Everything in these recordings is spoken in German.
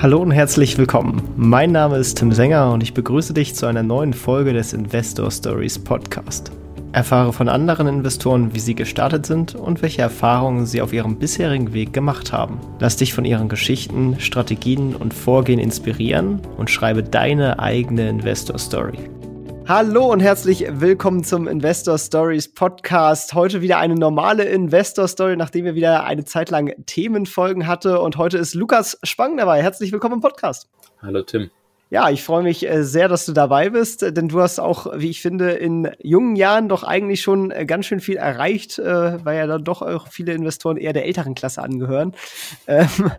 Hallo und herzlich willkommen. Mein Name ist Tim Sänger und ich begrüße dich zu einer neuen Folge des Investor Stories Podcast. Erfahre von anderen Investoren, wie sie gestartet sind und welche Erfahrungen sie auf ihrem bisherigen Weg gemacht haben. Lass dich von ihren Geschichten, Strategien und Vorgehen inspirieren und schreibe deine eigene Investor Story. Hallo und herzlich willkommen zum Investor Stories Podcast. Heute wieder eine normale Investor Story, nachdem wir wieder eine Zeit lang Themenfolgen hatte. Und heute ist Lukas Spang dabei. Herzlich willkommen im Podcast. Hallo Tim. Ja, ich freue mich äh, sehr, dass du dabei bist, äh, denn du hast auch, wie ich finde, in jungen Jahren doch eigentlich schon äh, ganz schön viel erreicht, weil ja dann doch auch viele Investoren eher der älteren Klasse angehören. Ähm,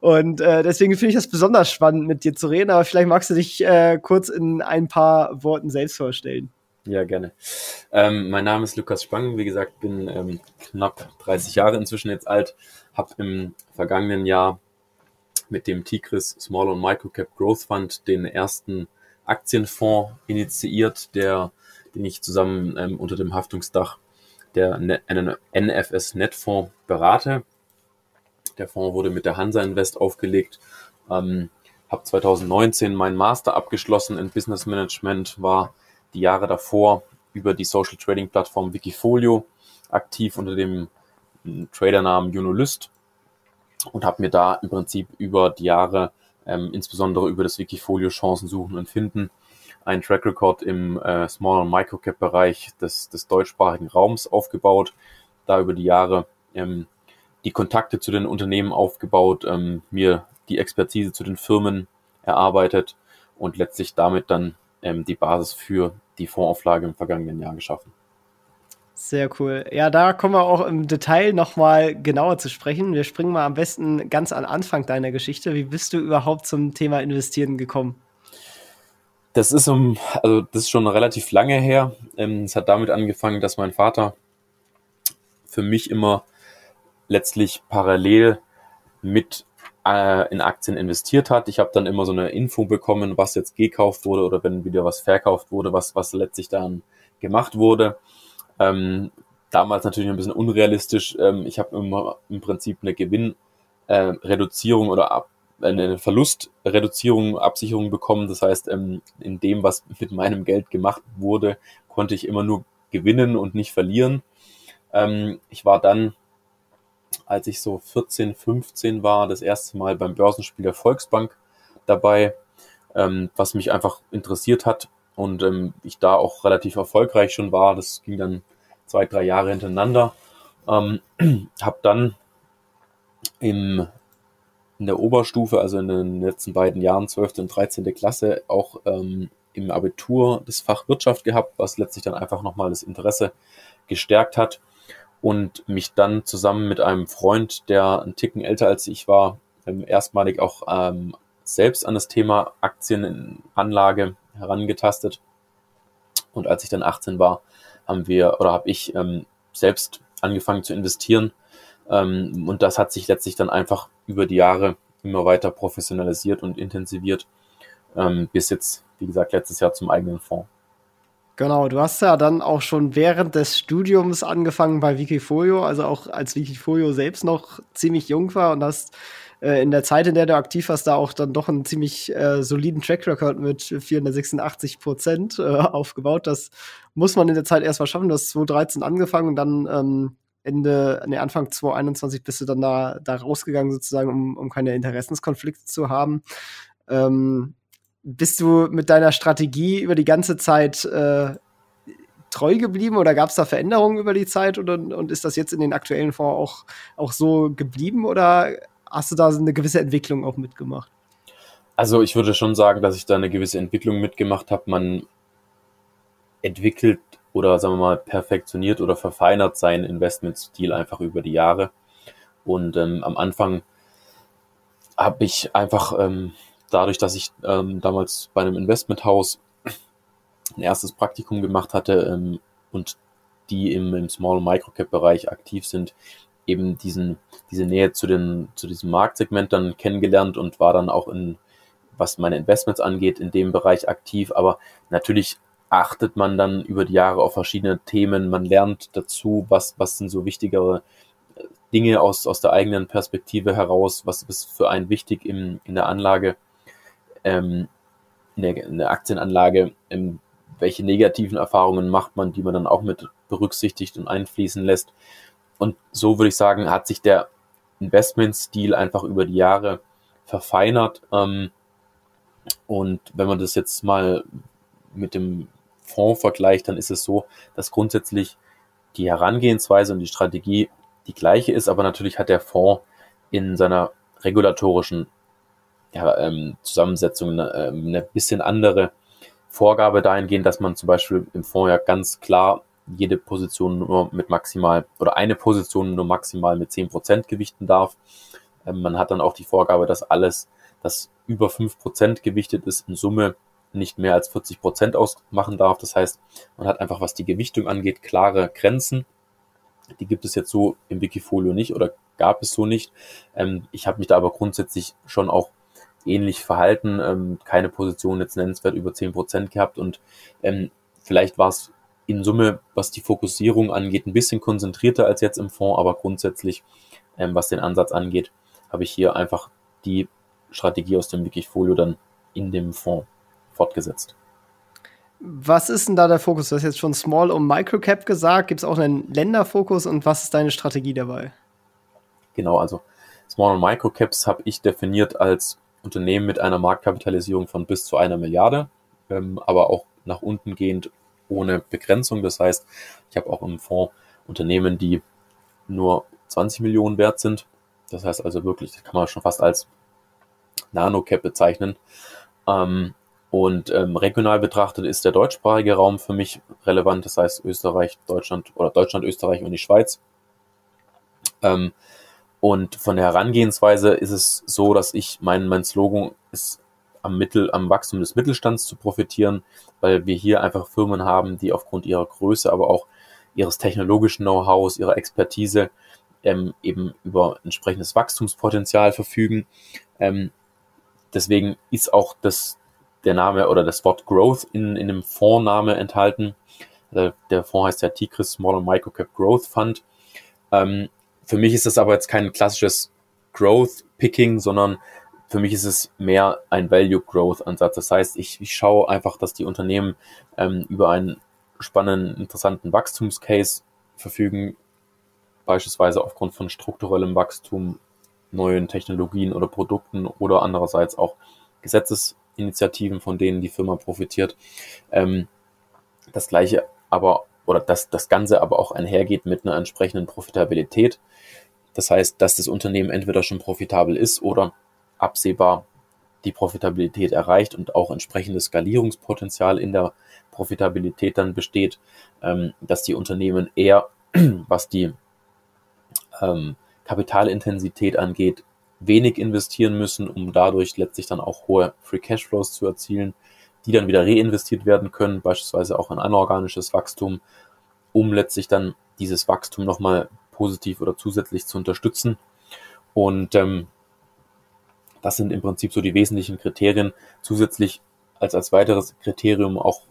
und deswegen finde ich das besonders spannend, mit dir zu reden, aber vielleicht magst du dich kurz in ein paar Worten selbst vorstellen. Ja, gerne. Ähm, mein Name ist Lukas Spang, wie gesagt, bin ähm, knapp 30 Jahre inzwischen jetzt alt, habe im vergangenen Jahr mit dem Tigris Small und Micro Cap Growth Fund den ersten Aktienfonds initiiert, der, den ich zusammen ähm, unter dem Haftungsdach der NFS Netfonds berate. Der Fonds wurde mit der Hansa Invest aufgelegt. Ähm, habe 2019 meinen Master abgeschlossen in Business Management, war die Jahre davor über die Social Trading Plattform Wikifolio aktiv unter dem Tradernamen Junolyst und habe mir da im Prinzip über die Jahre, ähm, insbesondere über das Wikifolio Chancen suchen und finden, einen Track Record im äh, Small- und Microcap-Bereich des, des deutschsprachigen Raums aufgebaut, da über die Jahre ähm, die Kontakte zu den Unternehmen aufgebaut, ähm, mir die Expertise zu den Firmen erarbeitet und letztlich damit dann ähm, die Basis für die Fondsauflage im vergangenen Jahr geschaffen. Sehr cool. Ja, da kommen wir auch im Detail nochmal genauer zu sprechen. Wir springen mal am besten ganz an Anfang deiner Geschichte. Wie bist du überhaupt zum Thema Investieren gekommen? Das ist um, also das ist schon relativ lange her. Ähm, es hat damit angefangen, dass mein Vater für mich immer letztlich parallel mit äh, in Aktien investiert hat. Ich habe dann immer so eine Info bekommen, was jetzt gekauft wurde oder wenn wieder was verkauft wurde, was, was letztlich dann gemacht wurde. Ähm, damals natürlich ein bisschen unrealistisch. Ähm, ich habe immer im Prinzip eine Gewinnreduzierung äh, oder ab, eine Verlustreduzierung, Absicherung bekommen. Das heißt, ähm, in dem, was mit meinem Geld gemacht wurde, konnte ich immer nur gewinnen und nicht verlieren. Ähm, ich war dann, als ich so 14, 15 war, das erste Mal beim Börsenspiel der Volksbank dabei, ähm, was mich einfach interessiert hat und ähm, ich da auch relativ erfolgreich schon war. Das ging dann zwei, drei Jahre hintereinander. Ähm, habe dann im, in der Oberstufe, also in den letzten beiden Jahren, 12. und 13. Klasse, auch ähm, im Abitur das Fach Wirtschaft gehabt, was letztlich dann einfach nochmal das Interesse gestärkt hat und mich dann zusammen mit einem Freund, der einen Ticken älter als ich war, ähm, erstmalig auch ähm, selbst an das Thema Aktienanlage herangetastet. Und als ich dann 18 war, haben wir oder habe ich ähm, selbst angefangen zu investieren. Ähm, und das hat sich letztlich dann einfach über die Jahre immer weiter professionalisiert und intensiviert, ähm, bis jetzt, wie gesagt, letztes Jahr zum eigenen Fonds. Genau, du hast ja dann auch schon während des Studiums angefangen bei Wikifolio, also auch als Wikifolio selbst noch ziemlich jung war und hast äh, in der Zeit, in der du aktiv warst, da auch dann doch einen ziemlich äh, soliden Track Record mit 486 Prozent äh, aufgebaut. Das muss man in der Zeit erst mal schaffen. Du hast 2013 angefangen und dann ähm, Ende, nee, Anfang 2021 bist du dann da, da rausgegangen, sozusagen, um, um keine Interessenskonflikte zu haben. Ähm, bist du mit deiner Strategie über die ganze Zeit äh, treu geblieben oder gab es da Veränderungen über die Zeit oder, und ist das jetzt in den aktuellen Fonds auch, auch so geblieben oder hast du da eine gewisse Entwicklung auch mitgemacht? Also ich würde schon sagen, dass ich da eine gewisse Entwicklung mitgemacht habe. Man entwickelt oder sagen wir mal perfektioniert oder verfeinert seinen Investmentstil einfach über die Jahre. Und ähm, am Anfang habe ich einfach ähm, dadurch, dass ich ähm, damals bei einem Investmenthaus ein erstes Praktikum gemacht hatte ähm, und die im, im Small- und Microcap-Bereich aktiv sind, eben diesen, diese Nähe zu, den, zu diesem Marktsegment dann kennengelernt und war dann auch in, was meine Investments angeht, in dem Bereich aktiv. Aber natürlich achtet man dann über die Jahre auf verschiedene Themen. Man lernt dazu, was, was sind so wichtigere Dinge aus, aus der eigenen Perspektive heraus, was ist für einen wichtig in, in der Anlage, ähm, in, der, in der Aktienanlage, ähm, welche negativen Erfahrungen macht man, die man dann auch mit berücksichtigt und einfließen lässt. Und so würde ich sagen, hat sich der Investmentstil einfach über die Jahre verfeinert. Ähm, und wenn man das jetzt mal mit dem Fonds vergleicht, dann ist es so, dass grundsätzlich die Herangehensweise und die Strategie die gleiche ist, aber natürlich hat der Fonds in seiner regulatorischen ja, ähm, Zusammensetzung eine, ähm, eine bisschen andere Vorgabe dahingehend, dass man zum Beispiel im Fonds ja ganz klar jede Position nur mit maximal oder eine Position nur maximal mit 10% gewichten darf. Ähm, man hat dann auch die Vorgabe, dass alles, das über 5% gewichtet ist, in Summe nicht mehr als 40% ausmachen darf. Das heißt, man hat einfach, was die Gewichtung angeht, klare Grenzen. Die gibt es jetzt so im Wikifolio nicht oder gab es so nicht. Ähm, ich habe mich da aber grundsätzlich schon auch ähnlich verhalten, ähm, keine Position jetzt nennenswert über 10% gehabt und ähm, vielleicht war es in Summe, was die Fokussierung angeht, ein bisschen konzentrierter als jetzt im Fonds, aber grundsätzlich, ähm, was den Ansatz angeht, habe ich hier einfach die Strategie aus dem Wikifolio dann in dem Fonds fortgesetzt. Was ist denn da der Fokus? Du hast jetzt schon Small und Microcap gesagt. Gibt es auch einen Länderfokus und was ist deine Strategie dabei? Genau, also Small und Microcaps habe ich definiert als Unternehmen mit einer Marktkapitalisierung von bis zu einer Milliarde, ähm, aber auch nach unten gehend ohne Begrenzung. Das heißt, ich habe auch im Fonds Unternehmen, die nur 20 Millionen wert sind. Das heißt also wirklich, das kann man schon fast als Nano-Cap bezeichnen. Ähm, und ähm, regional betrachtet ist der deutschsprachige Raum für mich relevant. Das heißt Österreich, Deutschland oder Deutschland, Österreich und die Schweiz. Ähm, und von der Herangehensweise ist es so, dass ich mein, mein Slogan ist am Mittel, am Wachstum des Mittelstands zu profitieren, weil wir hier einfach Firmen haben, die aufgrund ihrer Größe, aber auch ihres technologischen Know-hows, ihrer Expertise ähm, eben über entsprechendes Wachstumspotenzial verfügen. Ähm, deswegen ist auch das, der Name oder das Wort Growth in, in dem Fondsname enthalten. Der, der Fonds heißt ja Tigris Small and Micro Cap Growth Fund. Ähm, für mich ist das aber jetzt kein klassisches Growth Picking, sondern für mich ist es mehr ein Value Growth Ansatz. Das heißt, ich, ich schaue einfach, dass die Unternehmen ähm, über einen spannenden, interessanten Wachstumscase verfügen, beispielsweise aufgrund von strukturellem Wachstum, neuen Technologien oder Produkten oder andererseits auch Gesetzesinitiativen, von denen die Firma profitiert. Ähm, das gleiche aber oder dass das Ganze aber auch einhergeht mit einer entsprechenden Profitabilität. Das heißt, dass das Unternehmen entweder schon profitabel ist oder absehbar die Profitabilität erreicht und auch entsprechendes Skalierungspotenzial in der Profitabilität dann besteht, ähm, dass die Unternehmen eher, was die ähm, Kapitalintensität angeht, wenig investieren müssen, um dadurch letztlich dann auch hohe Free Cashflows zu erzielen, die dann wieder reinvestiert werden können, beispielsweise auch in anorganisches Wachstum, um letztlich dann dieses Wachstum nochmal positiv oder zusätzlich zu unterstützen. Und ähm, das sind im Prinzip so die wesentlichen Kriterien. Zusätzlich als, als weiteres Kriterium auch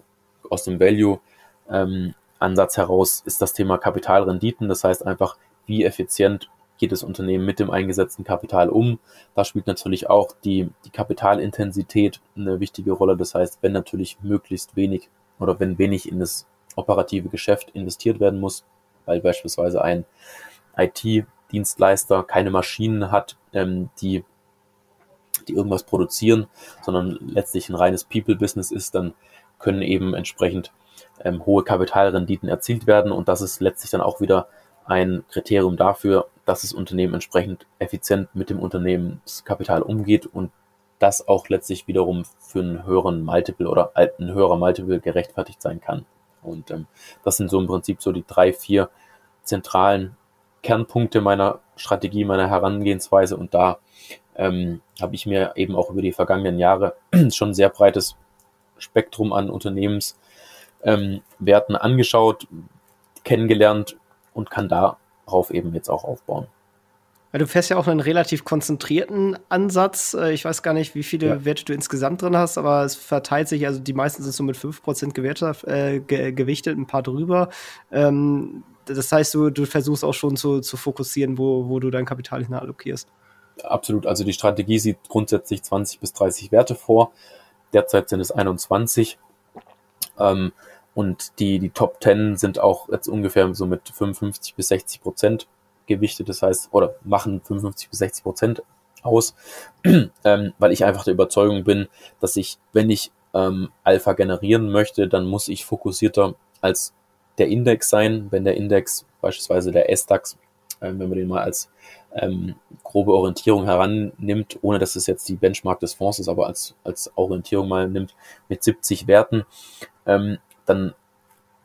aus dem Value-Ansatz ähm, heraus ist das Thema Kapitalrenditen. Das heißt einfach, wie effizient geht das Unternehmen mit dem eingesetzten Kapital um. Da spielt natürlich auch die, die Kapitalintensität eine wichtige Rolle. Das heißt, wenn natürlich möglichst wenig oder wenn wenig in das operative Geschäft investiert werden muss, weil beispielsweise ein IT-Dienstleister keine Maschinen hat, ähm, die die irgendwas produzieren, sondern letztlich ein reines People-Business ist, dann können eben entsprechend ähm, hohe Kapitalrenditen erzielt werden und das ist letztlich dann auch wieder ein Kriterium dafür, dass das Unternehmen entsprechend effizient mit dem Unternehmenskapital umgeht und das auch letztlich wiederum für einen höheren Multiple oder ein höherer Multiple gerechtfertigt sein kann. Und ähm, das sind so im Prinzip so die drei, vier zentralen Kernpunkte meiner Strategie, meiner Herangehensweise und da ähm, habe ich mir eben auch über die vergangenen Jahre schon ein sehr breites Spektrum an Unternehmenswerten ähm, angeschaut, kennengelernt und kann darauf eben jetzt auch aufbauen. Ja, du fährst ja auch einen relativ konzentrierten Ansatz. Äh, ich weiß gar nicht, wie viele ja. Werte du insgesamt drin hast, aber es verteilt sich, also die meisten sind so mit 5% gewertet, äh, ge gewichtet, ein paar drüber. Ähm, das heißt, du, du versuchst auch schon zu, zu fokussieren, wo, wo du dein Kapital hin allokierst. Absolut. Also die Strategie sieht grundsätzlich 20 bis 30 Werte vor. Derzeit sind es 21. Ähm, und die, die Top 10 sind auch jetzt ungefähr so mit 55 bis 60 Prozent gewichtet. Das heißt, oder machen 55 bis 60 Prozent aus, ähm, weil ich einfach der Überzeugung bin, dass ich, wenn ich ähm, Alpha generieren möchte, dann muss ich fokussierter als der Index sein. Wenn der Index, beispielsweise der S-DAX, äh, wenn man den mal als ähm, grobe Orientierung herannimmt, ohne dass es jetzt die Benchmark des Fonds ist, aber als, als Orientierung mal nimmt mit 70 Werten, ähm, dann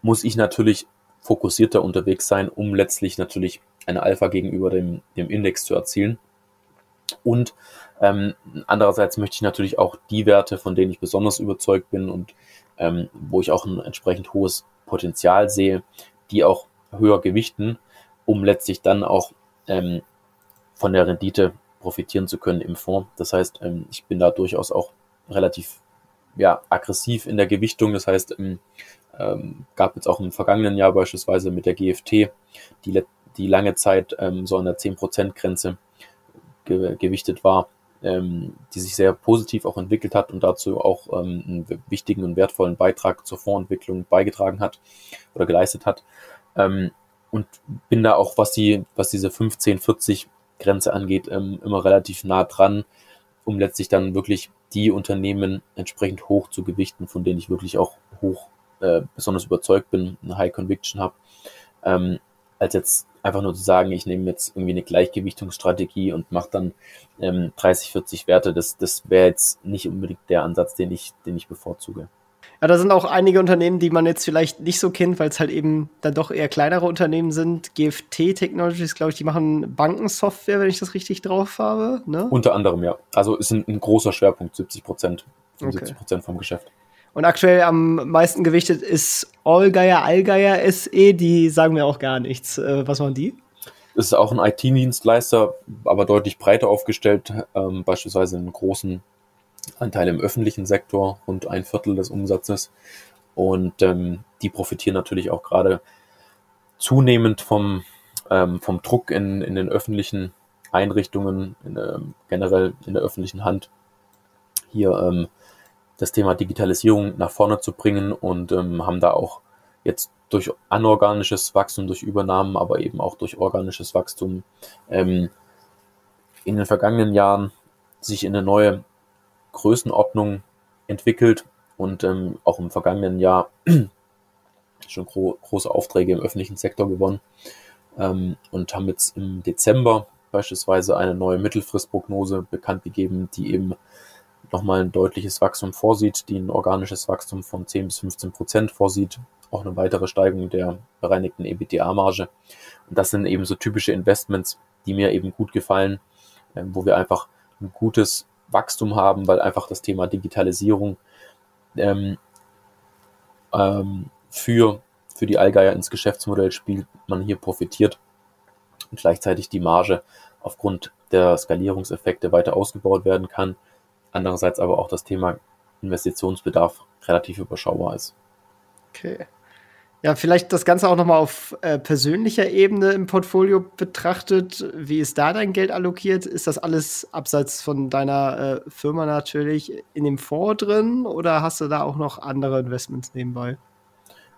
muss ich natürlich fokussierter unterwegs sein, um letztlich natürlich eine Alpha gegenüber dem, dem Index zu erzielen. Und ähm, andererseits möchte ich natürlich auch die Werte, von denen ich besonders überzeugt bin und ähm, wo ich auch ein entsprechend hohes Potenzial sehe, die auch höher gewichten, um letztlich dann auch ähm, von der Rendite profitieren zu können im Fonds. Das heißt, ähm, ich bin da durchaus auch relativ ja, aggressiv in der Gewichtung. Das heißt, ähm, ähm, gab jetzt auch im vergangenen Jahr beispielsweise mit der GFT, die, die lange Zeit so an der 10%-Grenze ge gewichtet war, die sich sehr positiv auch entwickelt hat und dazu auch einen wichtigen und wertvollen Beitrag zur Fondsentwicklung beigetragen hat oder geleistet hat. Und bin da auch, was die, was diese 15, 40 Grenze angeht, ähm, immer relativ nah dran, um letztlich dann wirklich die Unternehmen entsprechend hoch zu gewichten, von denen ich wirklich auch hoch äh, besonders überzeugt bin, eine High Conviction habe, ähm, als jetzt einfach nur zu sagen, ich nehme jetzt irgendwie eine Gleichgewichtungsstrategie und mache dann ähm, 30, 40 Werte. Das, das wäre jetzt nicht unbedingt der Ansatz, den ich, den ich bevorzuge. Ja, da sind auch einige Unternehmen, die man jetzt vielleicht nicht so kennt, weil es halt eben dann doch eher kleinere Unternehmen sind. GFT Technologies, glaube ich, die machen Bankensoftware, wenn ich das richtig drauf habe. Ne? Unter anderem, ja. Also ist ein, ein großer Schwerpunkt, 70 Prozent, 75 Prozent okay. vom Geschäft. Und aktuell am meisten gewichtet ist Allgeier, Allgeier SE, die sagen mir auch gar nichts. Äh, was waren die? Das ist auch ein IT-Dienstleister, aber deutlich breiter aufgestellt, ähm, beispielsweise einen großen Anteil im öffentlichen Sektor, rund ein Viertel des Umsatzes. Und ähm, die profitieren natürlich auch gerade zunehmend vom, ähm, vom Druck in, in den öffentlichen Einrichtungen, in, ähm, generell in der öffentlichen Hand, hier ähm, das Thema Digitalisierung nach vorne zu bringen und ähm, haben da auch jetzt durch anorganisches Wachstum, durch Übernahmen, aber eben auch durch organisches Wachstum ähm, in den vergangenen Jahren sich in eine neue Größenordnung entwickelt und ähm, auch im vergangenen Jahr schon gro große Aufträge im öffentlichen Sektor gewonnen ähm, und haben jetzt im Dezember beispielsweise eine neue Mittelfristprognose bekannt gegeben, die eben nochmal ein deutliches Wachstum vorsieht, die ein organisches Wachstum von 10 bis 15 Prozent vorsieht, auch eine weitere Steigerung der bereinigten EBITDA-Marge. Und das sind eben so typische Investments, die mir eben gut gefallen, ähm, wo wir einfach ein gutes Wachstum haben, weil einfach das Thema Digitalisierung ähm, ähm, für, für die Allgeier ins Geschäftsmodell spielt, man hier profitiert und gleichzeitig die Marge aufgrund der Skalierungseffekte weiter ausgebaut werden kann andererseits aber auch das Thema Investitionsbedarf relativ überschaubar ist. Okay. Ja, vielleicht das Ganze auch nochmal auf äh, persönlicher Ebene im Portfolio betrachtet. Wie ist da dein Geld allokiert? Ist das alles abseits von deiner äh, Firma natürlich in dem Fonds drin oder hast du da auch noch andere Investments nebenbei?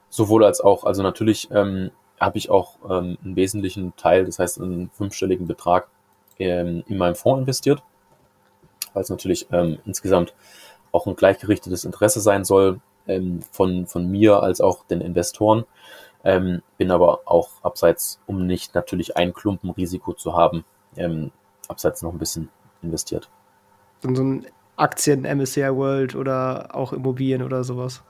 Sowohl als auch. Also natürlich ähm, habe ich auch ähm, einen wesentlichen Teil, das heißt einen fünfstelligen Betrag ähm, in meinem Fonds investiert weil es natürlich ähm, insgesamt auch ein gleichgerichtetes Interesse sein soll ähm, von, von mir als auch den Investoren. Ähm, bin aber auch abseits, um nicht natürlich ein Klumpenrisiko zu haben, ähm, abseits noch ein bisschen investiert. Und so ein Aktien, MSCI World oder auch Immobilien oder sowas?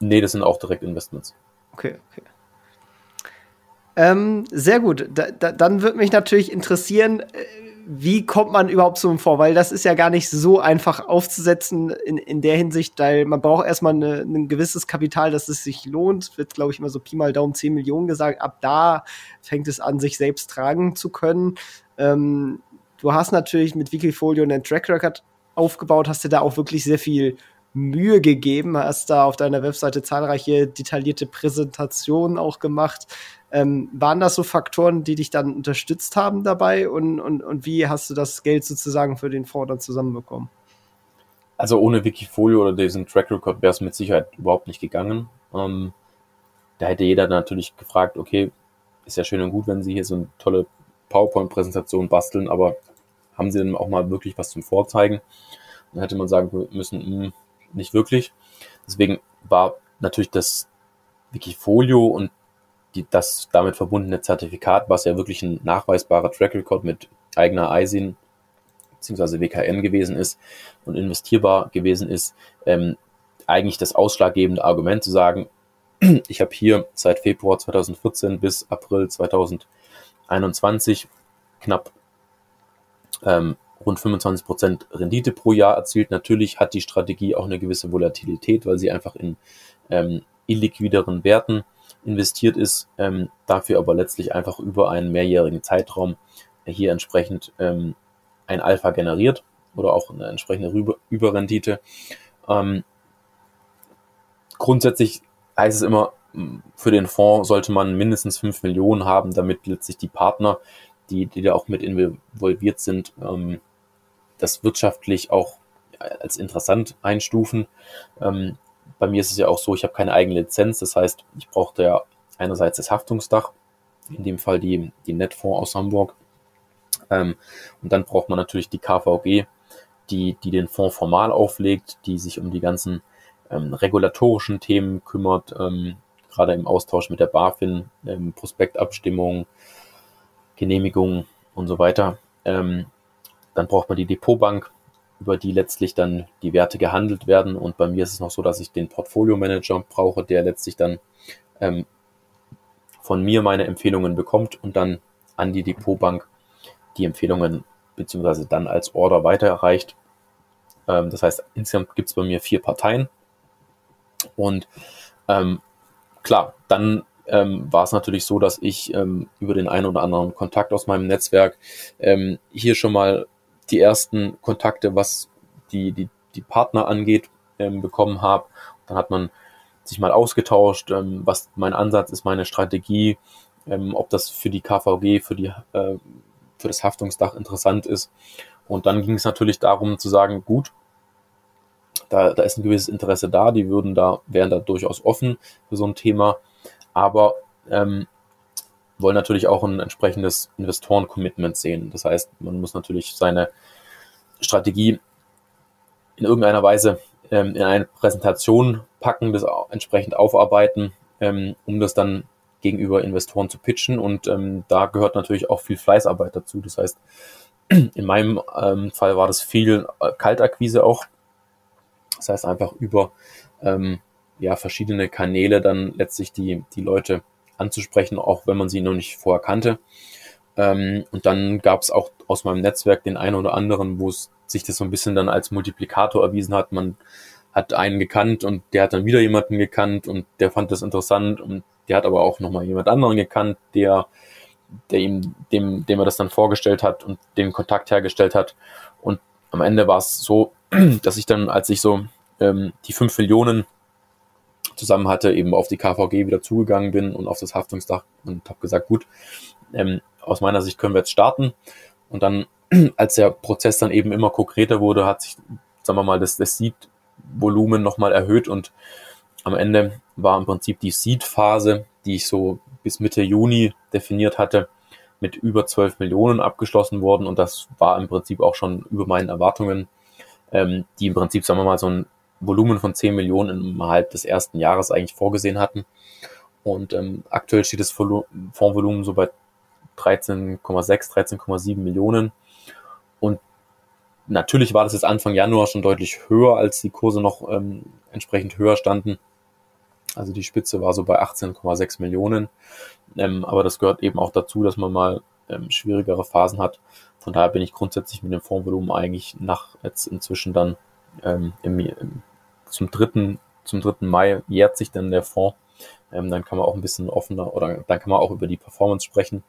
Nee, das sind auch direkt Investments. Okay, okay. Ähm, sehr gut. Da, da, dann würde mich natürlich interessieren, äh, wie kommt man überhaupt so vor? Weil das ist ja gar nicht so einfach aufzusetzen in, in der Hinsicht, weil man braucht erstmal eine, ein gewisses Kapital, dass es sich lohnt. Wird, glaube ich, immer so Pi mal Daumen 10 Millionen gesagt. Ab da fängt es an, sich selbst tragen zu können. Ähm, du hast natürlich mit Wikifolio einen Track Record aufgebaut, hast dir da auch wirklich sehr viel Mühe gegeben, hast da auf deiner Webseite zahlreiche detaillierte Präsentationen auch gemacht. Ähm, waren das so Faktoren, die dich dann unterstützt haben dabei und, und, und wie hast du das Geld sozusagen für den Fonds dann zusammenbekommen? Also ohne Wikifolio oder diesen Track Record wäre es mit Sicherheit überhaupt nicht gegangen. Ähm, da hätte jeder natürlich gefragt, okay, ist ja schön und gut, wenn Sie hier so eine tolle PowerPoint-Präsentation basteln, aber haben Sie denn auch mal wirklich was zum Vorzeigen? Dann hätte man sagen müssen, mh, hm, nicht wirklich. Deswegen war natürlich das Wikifolio und die, das damit verbundene Zertifikat, was ja wirklich ein nachweisbarer Track Record mit eigener ISIN bzw. WKN gewesen ist und investierbar gewesen ist, ähm, eigentlich das ausschlaggebende Argument zu sagen, ich habe hier seit Februar 2014 bis April 2021 knapp ähm, rund 25 Prozent Rendite pro Jahr erzielt. Natürlich hat die Strategie auch eine gewisse Volatilität, weil sie einfach in ähm, illiquideren Werten investiert ist, ähm, dafür aber letztlich einfach über einen mehrjährigen Zeitraum hier entsprechend ähm, ein Alpha generiert oder auch eine entsprechende Rüber Überrendite. Ähm, grundsätzlich heißt es immer, für den Fonds sollte man mindestens 5 Millionen haben, damit letztlich die Partner, die, die da auch mit involviert sind, ähm, das wirtschaftlich auch als interessant einstufen. Ähm, bei mir ist es ja auch so, ich habe keine eigene Lizenz, das heißt, ich brauchte ja einerseits das Haftungsdach, in dem Fall die, die Netfonds aus Hamburg. Ähm, und dann braucht man natürlich die KVG, die, die den Fonds formal auflegt, die sich um die ganzen ähm, regulatorischen Themen kümmert, ähm, gerade im Austausch mit der BaFin, ähm, Prospektabstimmung, Genehmigung und so weiter. Ähm, dann braucht man die Depotbank, über die letztlich dann die Werte gehandelt werden. Und bei mir ist es noch so, dass ich den Portfolio Manager brauche, der letztlich dann ähm, von mir meine Empfehlungen bekommt und dann an die Depotbank die Empfehlungen beziehungsweise dann als Order weiterreicht. Ähm, das heißt, insgesamt gibt es bei mir vier Parteien. Und ähm, klar, dann ähm, war es natürlich so, dass ich ähm, über den einen oder anderen Kontakt aus meinem Netzwerk ähm, hier schon mal die ersten Kontakte, was die, die, die Partner angeht, ähm, bekommen habe. Dann hat man sich mal ausgetauscht, ähm, was mein Ansatz ist, meine Strategie, ähm, ob das für die KVG, für, die, äh, für das Haftungsdach interessant ist. Und dann ging es natürlich darum zu sagen, gut, da, da ist ein gewisses Interesse da, die würden da, wären da durchaus offen für so ein Thema, aber ähm, wollen natürlich auch ein entsprechendes Investoren-Commitment sehen. Das heißt, man muss natürlich seine Strategie in irgendeiner Weise ähm, in eine Präsentation packen, das entsprechend aufarbeiten, ähm, um das dann gegenüber Investoren zu pitchen. Und ähm, da gehört natürlich auch viel Fleißarbeit dazu. Das heißt, in meinem ähm, Fall war das viel äh, Kaltakquise auch. Das heißt einfach über ähm, ja, verschiedene Kanäle dann letztlich die, die Leute anzusprechen, auch wenn man sie noch nicht vorher kannte. Ähm, und dann gab es auch aus meinem Netzwerk den einen oder anderen, wo es sich das so ein bisschen dann als Multiplikator erwiesen hat. Man hat einen gekannt und der hat dann wieder jemanden gekannt und der fand das interessant und der hat aber auch nochmal jemand anderen gekannt, der, der ihm, dem, dem er das dann vorgestellt hat und den Kontakt hergestellt hat. Und am Ende war es so, dass ich dann, als ich so ähm, die fünf Millionen zusammen hatte, eben auf die KVG wieder zugegangen bin und auf das Haftungsdach und habe gesagt, gut, ähm, aus meiner Sicht können wir jetzt starten. Und dann, als der Prozess dann eben immer konkreter wurde, hat sich, sagen wir mal, das, das Seed-Volumen nochmal erhöht und am Ende war im Prinzip die Seed-Phase, die ich so bis Mitte Juni definiert hatte, mit über 12 Millionen abgeschlossen worden und das war im Prinzip auch schon über meinen Erwartungen, ähm, die im Prinzip, sagen wir mal, so ein Volumen von 10 Millionen innerhalb des ersten Jahres eigentlich vorgesehen hatten. Und ähm, aktuell steht das Fondsvolumen so bei 13,6, 13,7 Millionen. Und natürlich war das jetzt Anfang Januar schon deutlich höher, als die Kurse noch ähm, entsprechend höher standen. Also die Spitze war so bei 18,6 Millionen. Ähm, aber das gehört eben auch dazu, dass man mal ähm, schwierigere Phasen hat. Von daher bin ich grundsätzlich mit dem Fondsvolumen eigentlich nach jetzt inzwischen dann ähm, im, im zum dritten, zum dritten Mai jährt sich dann der Fonds. Ähm, dann kann man auch ein bisschen offener oder dann kann man auch über die Performance sprechen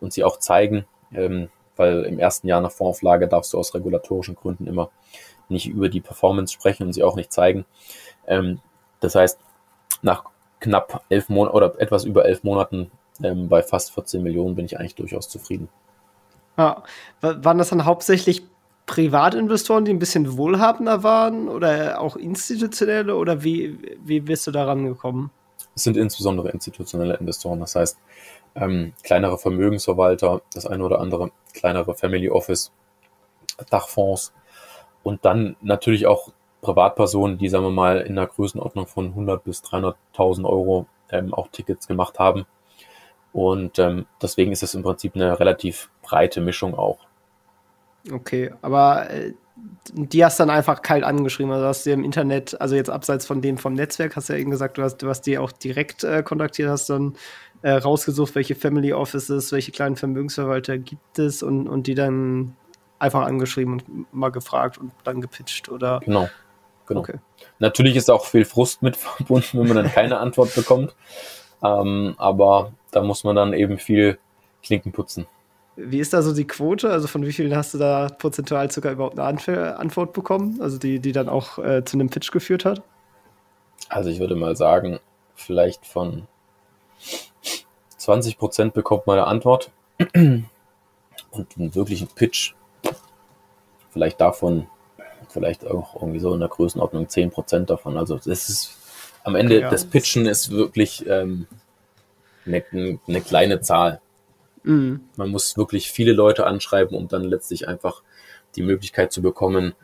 und sie auch zeigen. Ähm, weil im ersten Jahr nach Fondsauflage darfst du aus regulatorischen Gründen immer nicht über die Performance sprechen und sie auch nicht zeigen. Ähm, das heißt, nach knapp elf Monaten oder etwas über elf Monaten ähm, bei fast 14 Millionen bin ich eigentlich durchaus zufrieden. Ja. Waren das dann hauptsächlich Privatinvestoren, die ein bisschen wohlhabender waren oder auch institutionelle oder wie, wie bist du daran gekommen? Es sind insbesondere institutionelle Investoren, das heißt ähm, kleinere Vermögensverwalter, das eine oder andere kleinere Family Office, Dachfonds und dann natürlich auch Privatpersonen, die, sagen wir mal, in der Größenordnung von 100 bis 300.000 Euro ähm, auch Tickets gemacht haben. Und ähm, deswegen ist es im Prinzip eine relativ breite Mischung auch. Okay, aber äh, die hast dann einfach kalt angeschrieben. Also hast du im Internet, also jetzt abseits von dem vom Netzwerk, hast du ja eben gesagt, du hast, du hast die auch direkt äh, kontaktiert, hast dann äh, rausgesucht, welche Family Offices, welche kleinen Vermögensverwalter gibt es und, und die dann einfach angeschrieben und mal gefragt und dann gepitcht, oder? Genau. Genau. Okay. Natürlich ist auch viel Frust mit verbunden, wenn man dann keine Antwort bekommt. Ähm, aber da muss man dann eben viel Klinken putzen. Wie ist da so die Quote? Also von wie vielen hast du da prozentual sogar überhaupt eine Antwort bekommen? Also die, die dann auch äh, zu einem Pitch geführt hat? Also ich würde mal sagen, vielleicht von 20 Prozent bekommt man eine Antwort und einen wirklichen Pitch vielleicht davon, vielleicht auch irgendwie so in der Größenordnung 10 Prozent davon. Also das ist am Ende, ja. das Pitchen ist wirklich ähm, eine, eine kleine Zahl. Mhm. Man muss wirklich viele Leute anschreiben, um dann letztlich einfach die Möglichkeit zu bekommen,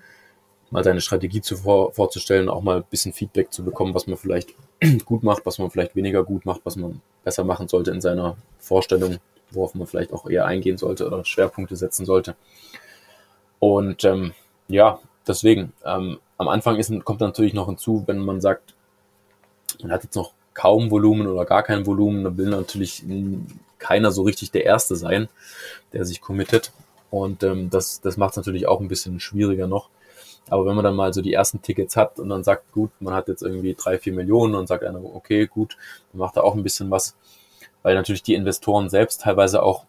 mal seine Strategie zu vor, vorzustellen, auch mal ein bisschen Feedback zu bekommen, was man vielleicht gut macht, was man vielleicht weniger gut macht, was man besser machen sollte in seiner Vorstellung, worauf man vielleicht auch eher eingehen sollte oder Schwerpunkte setzen sollte. Und ähm, ja, deswegen, ähm, am Anfang ist, kommt natürlich noch hinzu, wenn man sagt, man hat jetzt noch kaum Volumen oder gar kein Volumen, dann will natürlich keiner so richtig der Erste sein, der sich committet. Und ähm, das, das macht es natürlich auch ein bisschen schwieriger noch. Aber wenn man dann mal so die ersten Tickets hat und dann sagt, gut, man hat jetzt irgendwie drei, vier Millionen und sagt einer, okay, gut, dann macht er auch ein bisschen was, weil natürlich die Investoren selbst teilweise auch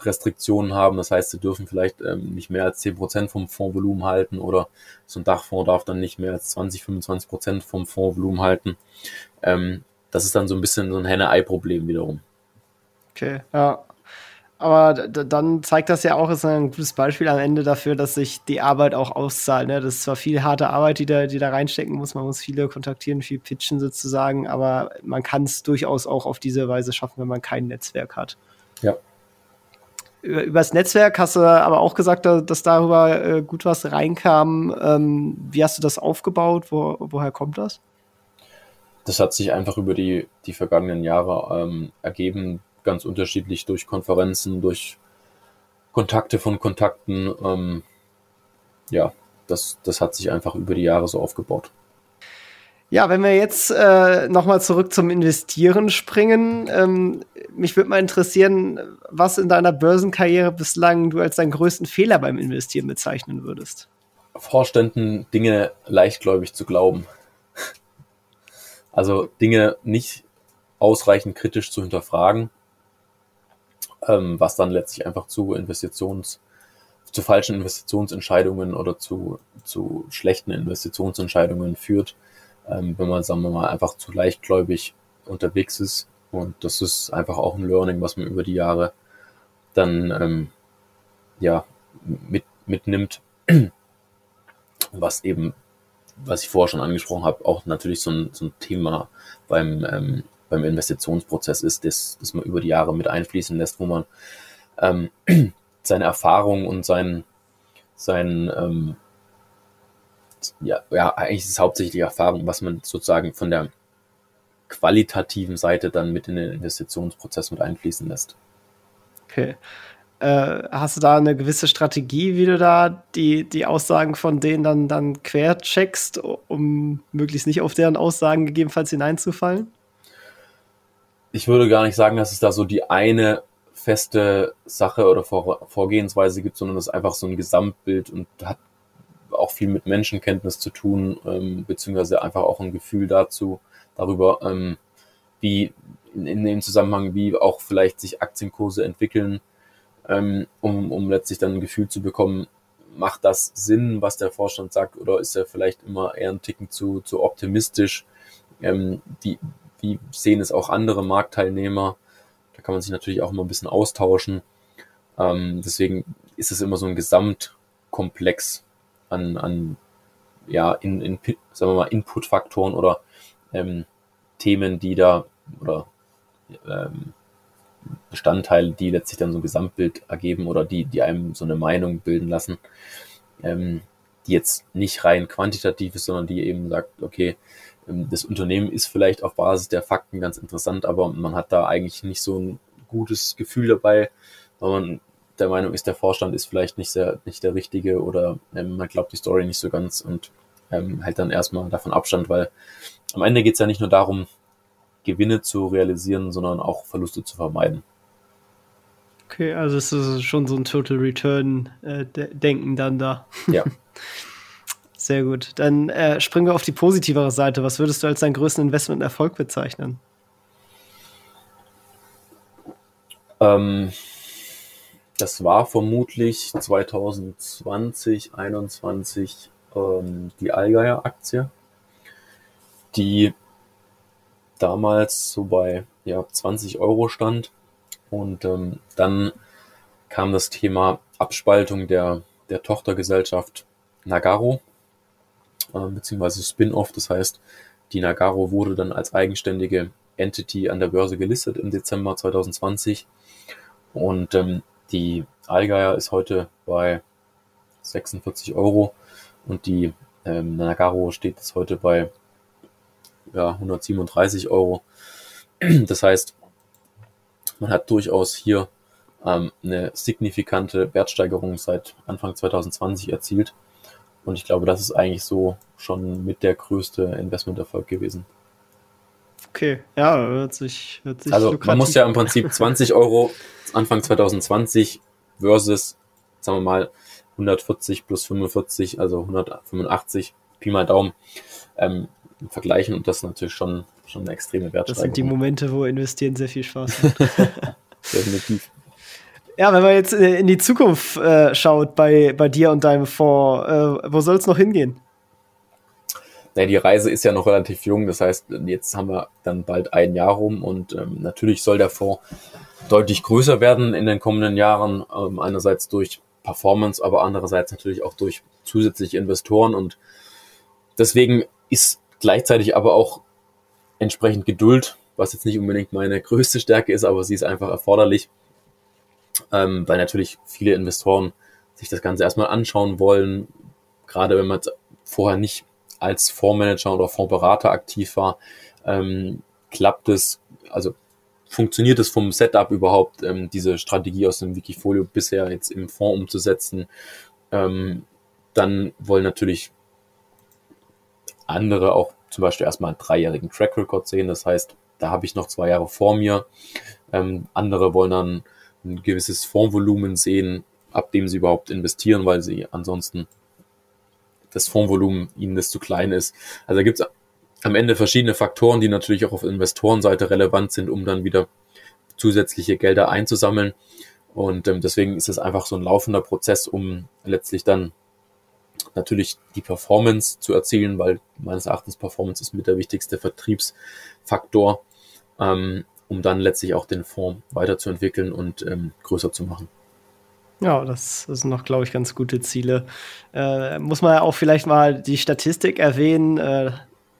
Restriktionen haben. Das heißt, sie dürfen vielleicht ähm, nicht mehr als zehn Prozent vom Fondsvolumen halten oder so ein Dachfonds darf dann nicht mehr als 20, 25 Prozent vom Fondsvolumen halten. Ähm, das ist dann so ein bisschen so ein Henne-Ei-Problem wiederum. Okay, ja. Aber dann zeigt das ja auch, ist ein gutes Beispiel am Ende dafür, dass sich die Arbeit auch auszahlt. Ne? Das ist zwar viel harte Arbeit, die da, die da reinstecken muss. Man muss viele kontaktieren, viel pitchen sozusagen, aber man kann es durchaus auch auf diese Weise schaffen, wenn man kein Netzwerk hat. Ja. Über, übers Netzwerk hast du aber auch gesagt, dass darüber äh, gut was reinkam. Ähm, wie hast du das aufgebaut? Wo, woher kommt das? Das hat sich einfach über die, die vergangenen Jahre ähm, ergeben ganz unterschiedlich durch Konferenzen, durch Kontakte von Kontakten. Ähm, ja, das, das hat sich einfach über die Jahre so aufgebaut. Ja, wenn wir jetzt äh, nochmal zurück zum Investieren springen, ähm, mich würde mal interessieren, was in deiner Börsenkarriere bislang du als deinen größten Fehler beim Investieren bezeichnen würdest. Vorständen Dinge leichtgläubig zu glauben. Also Dinge nicht ausreichend kritisch zu hinterfragen ähm, was dann letztlich einfach zu Investitions, zu falschen Investitionsentscheidungen oder zu, zu schlechten Investitionsentscheidungen führt, ähm, wenn man, sagen wir mal, einfach zu leichtgläubig unterwegs ist. Und das ist einfach auch ein Learning, was man über die Jahre dann ähm, ja mit, mitnimmt, was eben, was ich vorher schon angesprochen habe, auch natürlich so ein, so ein Thema beim ähm, beim Investitionsprozess ist, das, das man über die Jahre mit einfließen lässt, wo man ähm, seine Erfahrung und sein, sein ähm, ja, ja, eigentlich ist es hauptsächlich Erfahrung, was man sozusagen von der qualitativen Seite dann mit in den Investitionsprozess mit einfließen lässt. Okay. Äh, hast du da eine gewisse Strategie, wie du da die, die Aussagen von denen dann, dann quercheckst, um möglichst nicht auf deren Aussagen gegebenenfalls hineinzufallen? Ich würde gar nicht sagen, dass es da so die eine feste Sache oder Vor Vorgehensweise gibt, sondern das ist einfach so ein Gesamtbild und hat auch viel mit Menschenkenntnis zu tun, ähm, beziehungsweise einfach auch ein Gefühl dazu, darüber, ähm, wie in, in dem Zusammenhang, wie auch vielleicht sich Aktienkurse entwickeln, ähm, um, um letztlich dann ein Gefühl zu bekommen, macht das Sinn, was der Vorstand sagt, oder ist er vielleicht immer eher ein Ticken zu, zu optimistisch? Ähm, wie, wie sehen es auch andere Marktteilnehmer? Da kann man sich natürlich auch immer ein bisschen austauschen. Ähm, deswegen ist es immer so ein Gesamtkomplex an, an ja, in, in, sagen wir mal, Inputfaktoren oder ähm, Themen, die da oder ähm, Bestandteile, die letztlich dann so ein Gesamtbild ergeben oder die, die einem so eine Meinung bilden lassen, ähm, die jetzt nicht rein quantitativ ist, sondern die eben sagt, okay, das Unternehmen ist vielleicht auf Basis der Fakten ganz interessant, aber man hat da eigentlich nicht so ein gutes Gefühl dabei, weil man der Meinung ist, der Vorstand ist vielleicht nicht sehr, nicht der richtige oder ähm, man glaubt die Story nicht so ganz und ähm, hält dann erstmal davon Abstand, weil am Ende geht es ja nicht nur darum, Gewinne zu realisieren, sondern auch Verluste zu vermeiden. Okay, also es ist schon so ein Total Return äh, dann da. Ja. Sehr gut. Dann äh, springen wir auf die positivere Seite. Was würdest du als deinen größten Investment-Erfolg bezeichnen? Ähm, das war vermutlich 2020, 2021 ähm, die Allgeier-Aktie, die damals so bei ja, 20 Euro stand. Und ähm, dann kam das Thema Abspaltung der, der Tochtergesellschaft Nagaro, äh, beziehungsweise Spin-off. Das heißt, die Nagaro wurde dann als eigenständige Entity an der Börse gelistet im Dezember 2020. Und ähm, die Allgeier ist heute bei 46 Euro und die ähm, Nagaro steht jetzt heute bei ja, 137 Euro. Das heißt, man hat durchaus hier ähm, eine signifikante Wertsteigerung seit Anfang 2020 erzielt. Und ich glaube, das ist eigentlich so schon mit der größte Investmenterfolg gewesen. Okay, ja, hört sich, hört sich Also man muss ja im Prinzip 20 Euro Anfang 2020 versus, sagen wir mal, 140 plus 45, also 185, Pi mal Daumen, ähm, vergleichen und das ist natürlich schon, schon eine extreme Wertsteigerung. Das sind die Momente, wo investieren sehr viel Spaß macht. Definitiv. Ja, wenn man jetzt äh, in die Zukunft äh, schaut bei, bei dir und deinem Fonds, äh, wo soll es noch hingehen? Ja, die Reise ist ja noch relativ jung, das heißt, jetzt haben wir dann bald ein Jahr rum und ähm, natürlich soll der Fonds deutlich größer werden in den kommenden Jahren. Ähm, einerseits durch Performance, aber andererseits natürlich auch durch zusätzliche Investoren und deswegen ist gleichzeitig aber auch entsprechend Geduld, was jetzt nicht unbedingt meine größte Stärke ist, aber sie ist einfach erforderlich, ähm, weil natürlich viele Investoren sich das Ganze erstmal anschauen wollen, gerade wenn man vorher nicht als Fondsmanager oder Fondsberater aktiv war, ähm, klappt es, also funktioniert es vom Setup überhaupt, ähm, diese Strategie aus dem Wikifolio bisher jetzt im Fonds umzusetzen. Ähm, dann wollen natürlich andere auch zum Beispiel erstmal einen dreijährigen Track Record sehen. Das heißt, da habe ich noch zwei Jahre vor mir. Ähm, andere wollen dann ein gewisses Fondsvolumen sehen, ab dem sie überhaupt investieren, weil sie ansonsten das Fondsvolumen ihnen das zu klein ist. Also da gibt es am Ende verschiedene Faktoren, die natürlich auch auf Investorenseite relevant sind, um dann wieder zusätzliche Gelder einzusammeln. Und ähm, deswegen ist es einfach so ein laufender Prozess, um letztlich dann natürlich die Performance zu erzielen, weil meines Erachtens Performance ist mit der wichtigste Vertriebsfaktor, ähm, um dann letztlich auch den Fonds weiterzuentwickeln und ähm, größer zu machen. Ja, das, sind noch, glaube ich, ganz gute Ziele. Äh, muss man ja auch vielleicht mal die Statistik erwähnen, äh,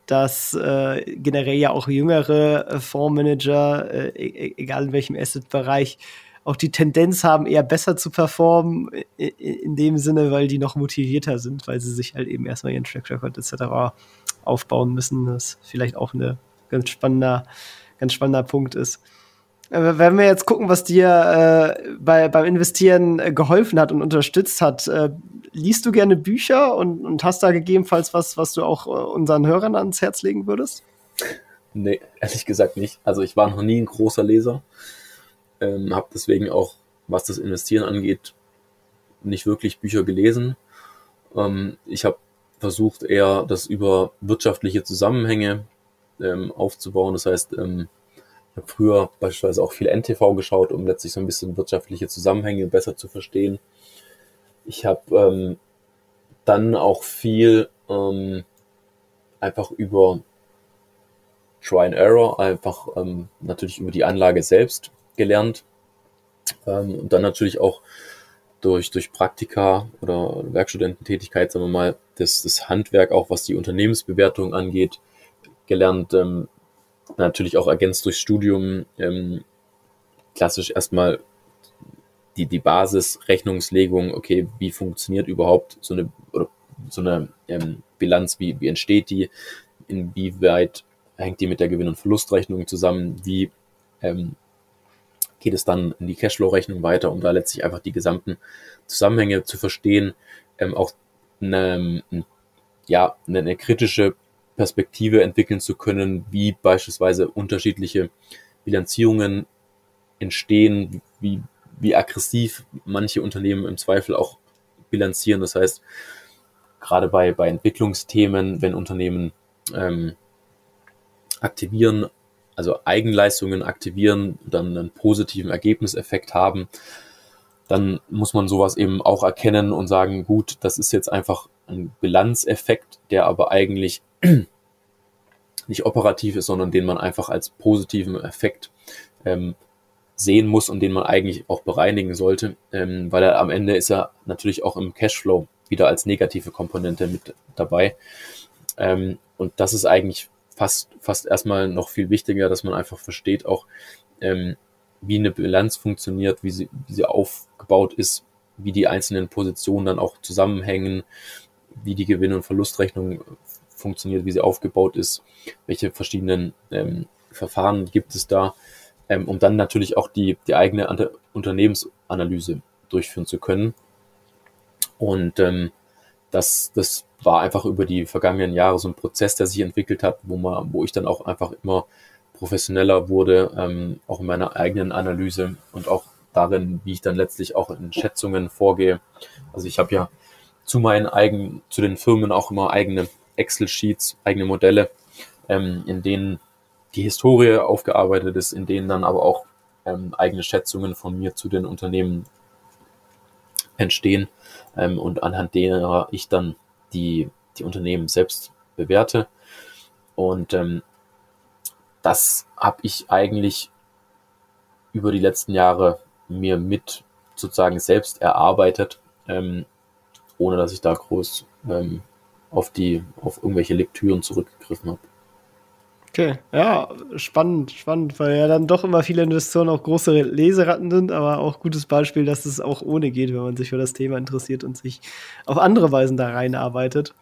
dass äh, generell ja auch jüngere äh, Fondsmanager, äh, e, e, egal in welchem Asset-Bereich, auch die Tendenz haben, eher besser zu performen, in dem Sinne, weil die noch motivierter sind, weil sie sich halt eben erstmal ihren Track Record etc. aufbauen müssen. Das vielleicht auch ein ganz spannender, ganz spannender Punkt ist. Äh, wenn wir jetzt gucken, was dir äh, bei, beim Investieren äh, geholfen hat und unterstützt hat, äh, liest du gerne Bücher und, und hast da gegebenenfalls was, was du auch äh, unseren Hörern ans Herz legen würdest? Nee, ehrlich gesagt nicht. Also ich war noch nie ein großer Leser. Ähm, habe deswegen auch, was das Investieren angeht, nicht wirklich Bücher gelesen. Ähm, ich habe versucht, eher das über wirtschaftliche Zusammenhänge ähm, aufzubauen. Das heißt, ähm, Ich habe früher beispielsweise auch viel NTV geschaut, um letztlich so ein bisschen wirtschaftliche Zusammenhänge besser zu verstehen. Ich habe ähm, dann auch viel ähm, einfach über Try and Error, einfach ähm, natürlich über die Anlage selbst gelernt ähm, und dann natürlich auch durch, durch Praktika oder Werkstudententätigkeit, sagen wir mal, das, das Handwerk, auch was die Unternehmensbewertung angeht, gelernt. Ähm, natürlich auch ergänzt durch Studium. Ähm, klassisch erstmal die, die Basis, Rechnungslegung, okay, wie funktioniert überhaupt so eine, oder so eine ähm, Bilanz, wie, wie entsteht die, inwieweit hängt die mit der Gewinn- und Verlustrechnung zusammen, wie ähm, geht es dann in die Cashflow-Rechnung weiter, um da letztlich einfach die gesamten Zusammenhänge zu verstehen, ähm, auch eine, ja, eine kritische Perspektive entwickeln zu können, wie beispielsweise unterschiedliche Bilanzierungen entstehen, wie, wie aggressiv manche Unternehmen im Zweifel auch bilanzieren. Das heißt, gerade bei, bei Entwicklungsthemen, wenn Unternehmen ähm, aktivieren, also Eigenleistungen aktivieren, dann einen positiven Ergebniseffekt haben, dann muss man sowas eben auch erkennen und sagen, gut, das ist jetzt einfach ein Bilanzeffekt, der aber eigentlich nicht operativ ist, sondern den man einfach als positiven Effekt ähm, sehen muss und den man eigentlich auch bereinigen sollte, ähm, weil er am Ende ist er natürlich auch im Cashflow wieder als negative Komponente mit dabei. Ähm, und das ist eigentlich fast, fast erstmal noch viel wichtiger, dass man einfach versteht auch, ähm, wie eine Bilanz funktioniert, wie sie, wie sie aufgebaut ist, wie die einzelnen Positionen dann auch zusammenhängen, wie die Gewinn- und Verlustrechnung funktioniert, wie sie aufgebaut ist, welche verschiedenen ähm, Verfahren gibt es da, ähm, um dann natürlich auch die, die eigene Unternehmensanalyse durchführen zu können. Und ähm, das, das war einfach über die vergangenen Jahre so ein Prozess, der sich entwickelt hat, wo man, wo ich dann auch einfach immer professioneller wurde, ähm, auch in meiner eigenen Analyse und auch darin, wie ich dann letztlich auch in Schätzungen vorgehe. Also ich habe ja zu meinen eigenen, zu den Firmen auch immer eigene Excel-Sheets, eigene Modelle, ähm, in denen die Historie aufgearbeitet ist, in denen dann aber auch ähm, eigene Schätzungen von mir zu den Unternehmen entstehen ähm, und anhand derer ich dann die, die Unternehmen selbst bewerte. Und ähm, das habe ich eigentlich über die letzten Jahre mir mit sozusagen selbst erarbeitet, ähm, ohne dass ich da groß ähm, auf die auf irgendwelche Lektüren zurückgegriffen habe. Okay, ja, spannend, spannend, weil ja dann doch immer viele Investoren auch große Leseratten sind, aber auch gutes Beispiel, dass es auch ohne geht, wenn man sich für das Thema interessiert und sich auf andere Weisen da reinarbeitet.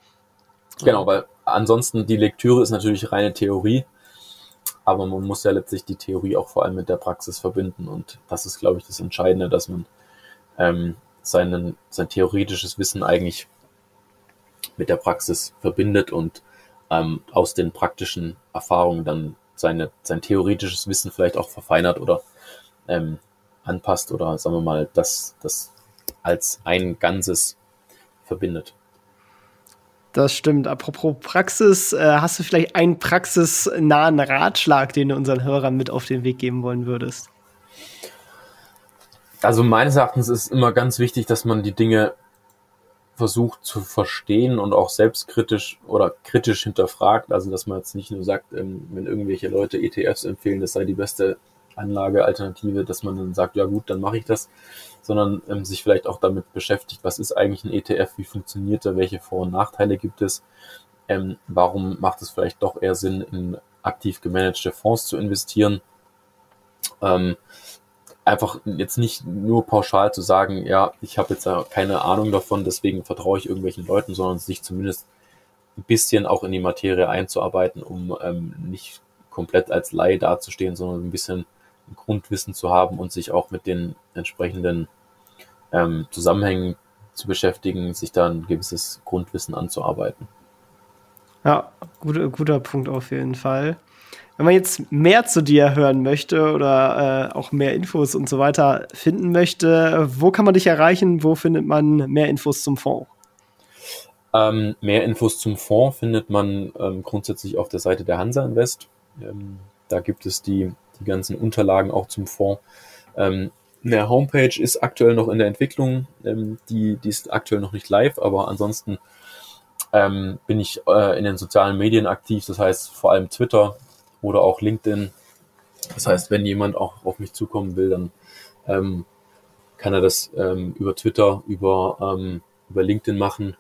Genau, weil ansonsten die Lektüre ist natürlich reine Theorie, aber man muss ja letztlich die Theorie auch vor allem mit der Praxis verbinden und das ist, glaube ich, das Entscheidende, dass man ähm, seinen, sein theoretisches Wissen eigentlich mit der Praxis verbindet und ähm, aus den praktischen Erfahrungen dann seine, sein theoretisches Wissen vielleicht auch verfeinert oder ähm, anpasst oder sagen wir mal, das, das als ein Ganzes verbindet. Das stimmt. Apropos Praxis, äh, hast du vielleicht einen praxisnahen Ratschlag, den du unseren Hörern mit auf den Weg geben wollen würdest? Also meines Erachtens ist immer ganz wichtig, dass man die Dinge versucht zu verstehen und auch selbstkritisch oder kritisch hinterfragt. Also dass man jetzt nicht nur sagt, ähm, wenn irgendwelche Leute ETFs empfehlen, das sei die beste Anlagealternative, dass man dann sagt, ja gut, dann mache ich das, sondern ähm, sich vielleicht auch damit beschäftigt, was ist eigentlich ein ETF, wie funktioniert er, welche Vor- und Nachteile gibt es, ähm, warum macht es vielleicht doch eher Sinn, in aktiv gemanagte Fonds zu investieren. Ähm, einfach jetzt nicht nur pauschal zu sagen, ja, ich habe jetzt keine Ahnung davon, deswegen vertraue ich irgendwelchen Leuten, sondern sich zumindest ein bisschen auch in die Materie einzuarbeiten, um ähm, nicht komplett als Laie dazustehen, sondern ein bisschen Grundwissen zu haben und sich auch mit den entsprechenden ähm, Zusammenhängen zu beschäftigen, sich da ein gewisses Grundwissen anzuarbeiten. Ja, guter, guter Punkt auf jeden Fall. Wenn man jetzt mehr zu dir hören möchte oder äh, auch mehr Infos und so weiter finden möchte, wo kann man dich erreichen? Wo findet man mehr Infos zum Fonds? Ähm, mehr Infos zum Fonds findet man ähm, grundsätzlich auf der Seite der Hansa Invest. Ähm, da gibt es die, die ganzen Unterlagen auch zum Fonds. Ähm, eine Homepage ist aktuell noch in der Entwicklung, ähm, die, die ist aktuell noch nicht live, aber ansonsten ähm, bin ich äh, in den sozialen Medien aktiv, das heißt vor allem Twitter oder auch LinkedIn. Das heißt, wenn jemand auch auf mich zukommen will, dann ähm, kann er das ähm, über Twitter, über, ähm, über LinkedIn machen.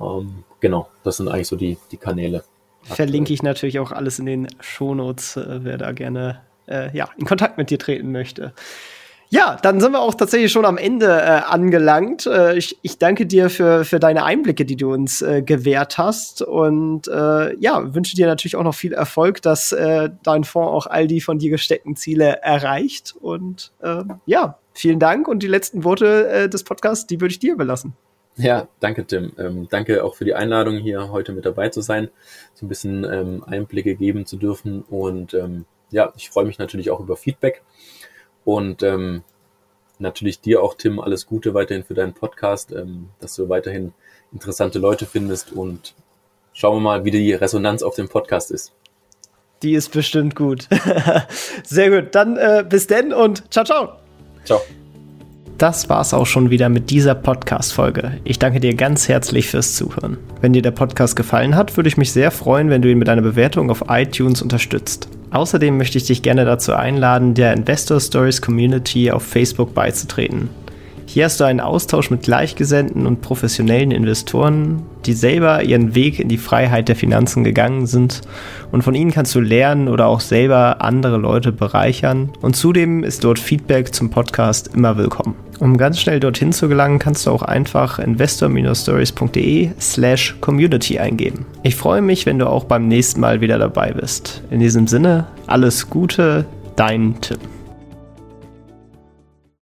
Ähm, genau, das sind eigentlich so die, die Kanäle. Verlinke ich natürlich auch alles in den Shownotes, äh, wer da gerne äh, ja, in Kontakt mit dir treten möchte. Ja, dann sind wir auch tatsächlich schon am Ende äh, angelangt. Äh, ich, ich danke dir für, für deine Einblicke, die du uns äh, gewährt hast. Und äh, ja, wünsche dir natürlich auch noch viel Erfolg, dass äh, dein Fonds auch all die von dir gesteckten Ziele erreicht. Und äh, ja, vielen Dank. Und die letzten Worte äh, des Podcasts, die würde ich dir überlassen. Ja, danke, Tim. Ähm, danke auch für die Einladung, hier heute mit dabei zu sein, so ein bisschen ähm, Einblicke geben zu dürfen. Und ähm, ja, ich freue mich natürlich auch über Feedback. Und ähm, natürlich dir auch, Tim, alles Gute weiterhin für deinen Podcast, ähm, dass du weiterhin interessante Leute findest und schauen wir mal, wie die Resonanz auf dem Podcast ist. Die ist bestimmt gut. Sehr gut. Dann äh, bis denn und ciao, ciao. Ciao. Das war's auch schon wieder mit dieser Podcast-Folge. Ich danke dir ganz herzlich fürs Zuhören. Wenn dir der Podcast gefallen hat, würde ich mich sehr freuen, wenn du ihn mit einer Bewertung auf iTunes unterstützt. Außerdem möchte ich dich gerne dazu einladen, der Investor Stories Community auf Facebook beizutreten. Hier hast du einen Austausch mit Gleichgesinnten und professionellen Investoren, die selber ihren Weg in die Freiheit der Finanzen gegangen sind und von ihnen kannst du lernen oder auch selber andere Leute bereichern und zudem ist dort Feedback zum Podcast immer willkommen. Um ganz schnell dorthin zu gelangen, kannst du auch einfach investor-stories.de slash community eingeben. Ich freue mich, wenn du auch beim nächsten Mal wieder dabei bist. In diesem Sinne, alles Gute, dein Tim.